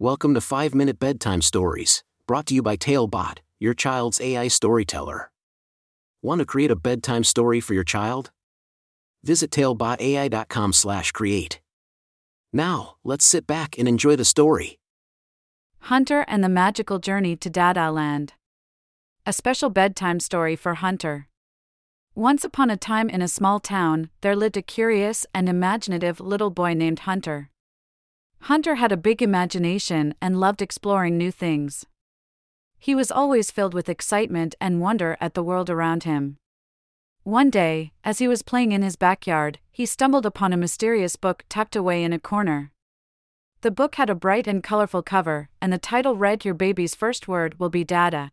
Welcome to 5 Minute Bedtime Stories, brought to you by Talebot, your child's AI storyteller. Want to create a bedtime story for your child? Visit talebotai.com/create. Now, let's sit back and enjoy the story. Hunter and the Magical Journey to Dada Land. A special bedtime story for Hunter. Once upon a time in a small town, there lived a curious and imaginative little boy named Hunter. Hunter had a big imagination and loved exploring new things. He was always filled with excitement and wonder at the world around him. One day, as he was playing in his backyard, he stumbled upon a mysterious book tucked away in a corner. The book had a bright and colorful cover, and the title read Your baby's first word will be Dada.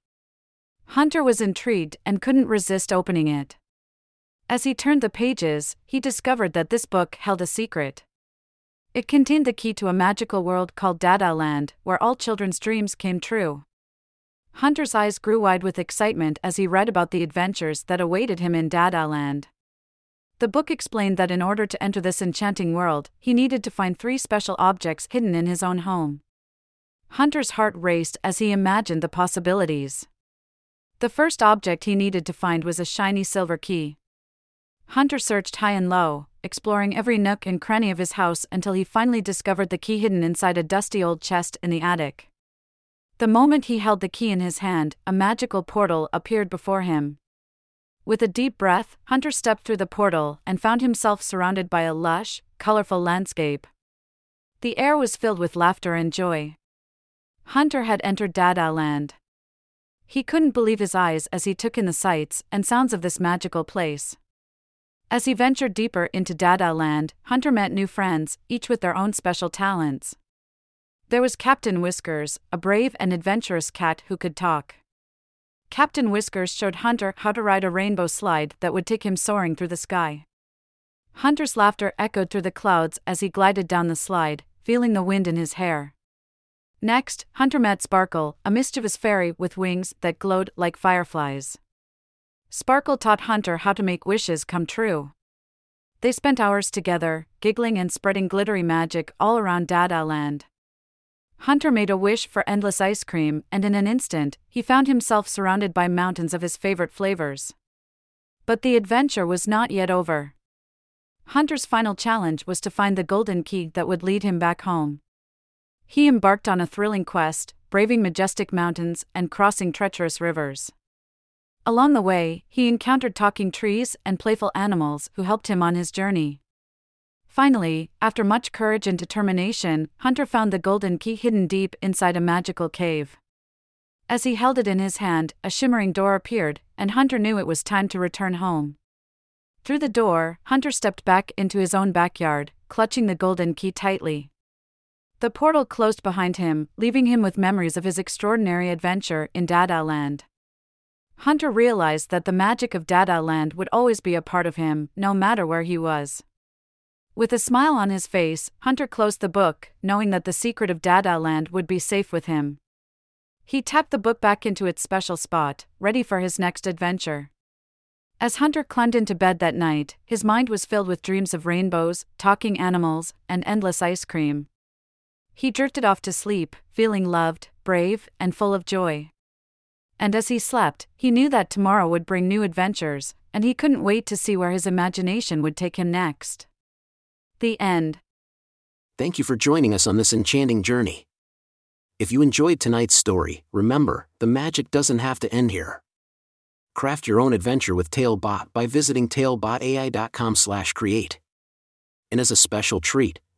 Hunter was intrigued and couldn't resist opening it. As he turned the pages, he discovered that this book held a secret. It contained the key to a magical world called Dada Land, where all children's dreams came true. Hunter's eyes grew wide with excitement as he read about the adventures that awaited him in Dada Land. The book explained that in order to enter this enchanting world, he needed to find three special objects hidden in his own home. Hunter's heart raced as he imagined the possibilities. The first object he needed to find was a shiny silver key. Hunter searched high and low, exploring every nook and cranny of his house until he finally discovered the key hidden inside a dusty old chest in the attic. The moment he held the key in his hand, a magical portal appeared before him. With a deep breath, Hunter stepped through the portal and found himself surrounded by a lush, colorful landscape. The air was filled with laughter and joy. Hunter had entered Dada Land. He couldn't believe his eyes as he took in the sights and sounds of this magical place. As he ventured deeper into Dada Land, Hunter met new friends, each with their own special talents. There was Captain Whiskers, a brave and adventurous cat who could talk. Captain Whiskers showed Hunter how to ride a rainbow slide that would take him soaring through the sky. Hunter's laughter echoed through the clouds as he glided down the slide, feeling the wind in his hair. Next, Hunter met Sparkle, a mischievous fairy with wings that glowed like fireflies. Sparkle taught Hunter how to make wishes come true. They spent hours together, giggling and spreading glittery magic all around Dada Land. Hunter made a wish for endless ice cream, and in an instant, he found himself surrounded by mountains of his favorite flavors. But the adventure was not yet over. Hunter's final challenge was to find the golden key that would lead him back home. He embarked on a thrilling quest, braving majestic mountains and crossing treacherous rivers. Along the way, he encountered talking trees and playful animals who helped him on his journey. Finally, after much courage and determination, Hunter found the golden key hidden deep inside a magical cave. As he held it in his hand, a shimmering door appeared, and Hunter knew it was time to return home. Through the door, Hunter stepped back into his own backyard, clutching the golden key tightly. The portal closed behind him, leaving him with memories of his extraordinary adventure in Dada Land. Hunter realized that the magic of Dada Land would always be a part of him, no matter where he was. With a smile on his face, Hunter closed the book, knowing that the secret of Dada Land would be safe with him. He tapped the book back into its special spot, ready for his next adventure. As Hunter climbed into bed that night, his mind was filled with dreams of rainbows, talking animals, and endless ice cream. He drifted off to sleep, feeling loved, brave, and full of joy and as he slept, he knew that tomorrow would bring new adventures, and he couldn't wait to see where his imagination would take him next. The end. Thank you for joining us on this enchanting journey. If you enjoyed tonight's story, remember, the magic doesn't have to end here. Craft your own adventure with Talebot by visiting talebotai.com/create. And as a special treat,